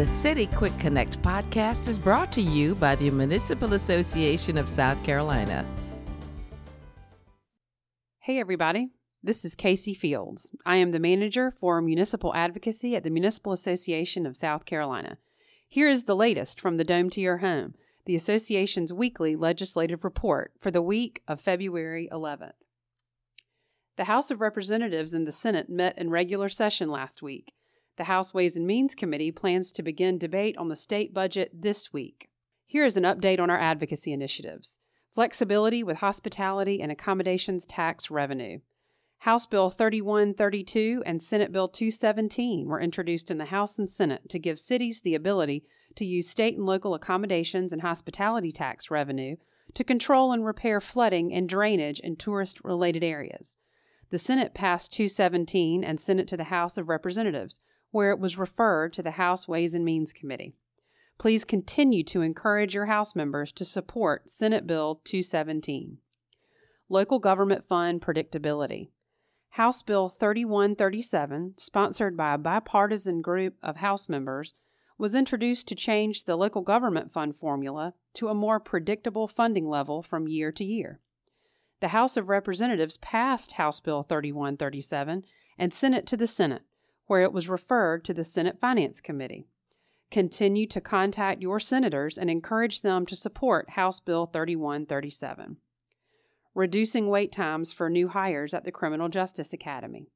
The City Quick Connect podcast is brought to you by the Municipal Association of South Carolina. Hey, everybody. This is Casey Fields. I am the manager for municipal advocacy at the Municipal Association of South Carolina. Here is the latest from the Dome to Your Home, the association's weekly legislative report for the week of February 11th. The House of Representatives and the Senate met in regular session last week. The House Ways and Means Committee plans to begin debate on the state budget this week. Here is an update on our advocacy initiatives flexibility with hospitality and accommodations tax revenue. House Bill 3132 and Senate Bill 217 were introduced in the House and Senate to give cities the ability to use state and local accommodations and hospitality tax revenue to control and repair flooding and drainage in tourist related areas. The Senate passed 217 and sent it to the House of Representatives, where it was referred to the House Ways and Means Committee. Please continue to encourage your House members to support Senate Bill 217. Local Government Fund Predictability. House Bill 3137, sponsored by a bipartisan group of House members, was introduced to change the local government fund formula to a more predictable funding level from year to year. The House of Representatives passed House Bill 3137 and sent it to the Senate, where it was referred to the Senate Finance Committee. Continue to contact your senators and encourage them to support House Bill 3137. Reducing wait times for new hires at the Criminal Justice Academy.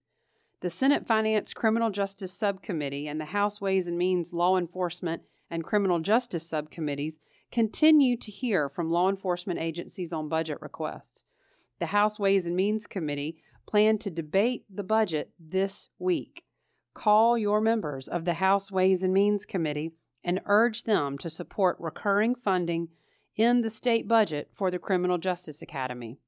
The Senate Finance Criminal Justice Subcommittee and the House Ways and Means Law Enforcement and Criminal Justice Subcommittees continue to hear from law enforcement agencies on budget requests. The House Ways and Means Committee plan to debate the budget this week call your members of the House Ways and Means Committee and urge them to support recurring funding in the state budget for the Criminal Justice Academy.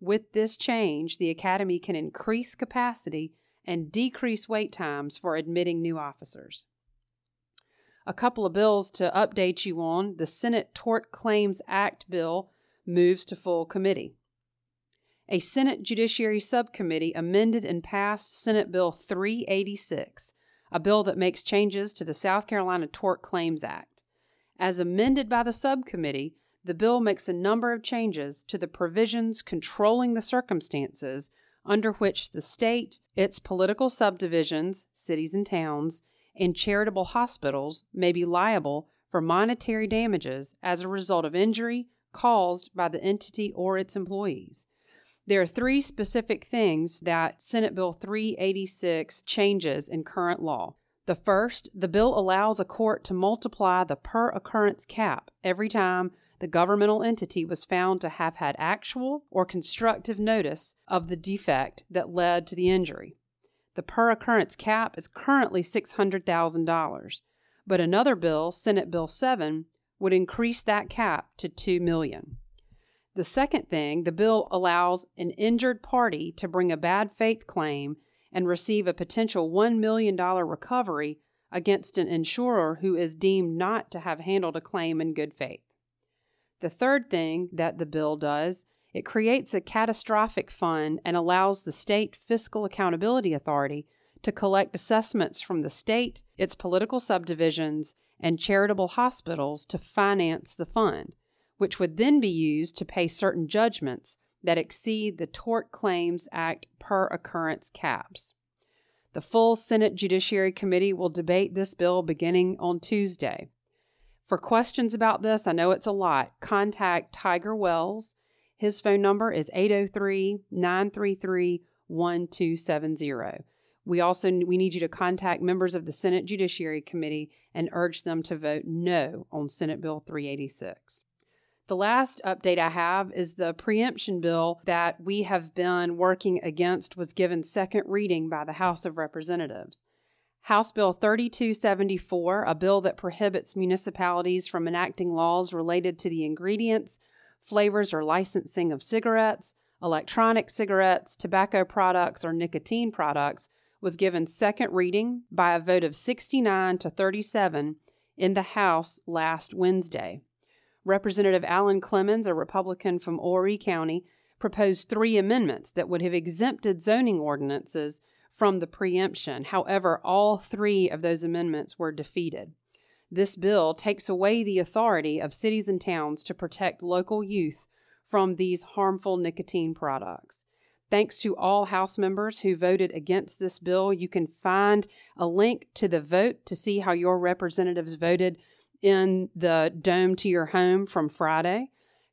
With this change, the Academy can increase capacity and decrease wait times for admitting new officers. A couple of bills to update you on the Senate Tort Claims Act bill moves to full committee a Senate Judiciary Subcommittee amended and passed Senate Bill 386, a bill that makes changes to the South Carolina Tort Claims Act. As amended by the subcommittee, the bill makes a number of changes to the provisions controlling the circumstances under which the state, its political subdivisions, cities and towns, and charitable hospitals may be liable for monetary damages as a result of injury caused by the entity or its employees. There are three specific things that Senate Bill 386 changes in current law. The first, the bill allows a court to multiply the per occurrence cap every time the governmental entity was found to have had actual or constructive notice of the defect that led to the injury. The per occurrence cap is currently $600,000, but another bill, Senate Bill 7, would increase that cap to 2 million. The second thing, the bill allows an injured party to bring a bad faith claim and receive a potential $1 million recovery against an insurer who is deemed not to have handled a claim in good faith. The third thing that the bill does, it creates a catastrophic fund and allows the state fiscal accountability authority to collect assessments from the state, its political subdivisions, and charitable hospitals to finance the fund which would then be used to pay certain judgments that exceed the Tort Claims Act per occurrence caps. The full Senate Judiciary Committee will debate this bill beginning on Tuesday. For questions about this, I know it's a lot, contact Tiger Wells. His phone number is 803 933 1270. We also we need you to contact members of the Senate Judiciary Committee and urge them to vote no on Senate Bill 386. The last update I have is the preemption bill that we have been working against was given second reading by the House of Representatives. House Bill 3274, a bill that prohibits municipalities from enacting laws related to the ingredients, flavors, or licensing of cigarettes, electronic cigarettes, tobacco products, or nicotine products, was given second reading by a vote of 69 to 37 in the House last Wednesday. Representative Alan Clemmons, a Republican from Horry County, proposed three amendments that would have exempted zoning ordinances from the preemption. However, all three of those amendments were defeated. This bill takes away the authority of cities and towns to protect local youth from these harmful nicotine products. Thanks to all House members who voted against this bill, you can find a link to the vote to see how your representatives voted in the Dome to Your Home from Friday.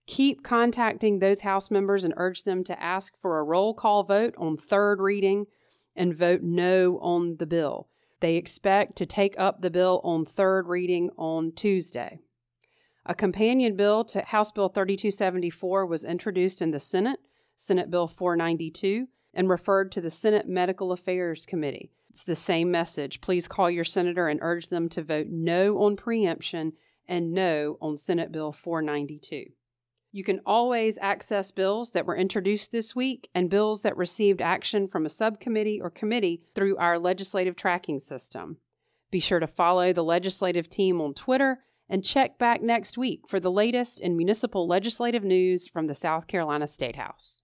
Keep contacting those House members and urge them to ask for a roll call vote on third reading and vote no on the bill. They expect to take up the bill on third reading on Tuesday. A companion bill to House Bill 3274 was introduced in the Senate, Senate Bill 492, and referred to the Senate Medical Affairs Committee. It's the same message. Please call your senator and urge them to vote no on preemption and no on Senate Bill 492. You can always access bills that were introduced this week and bills that received action from a subcommittee or committee through our legislative tracking system. Be sure to follow the legislative team on Twitter and check back next week for the latest in municipal legislative news from the South Carolina State House.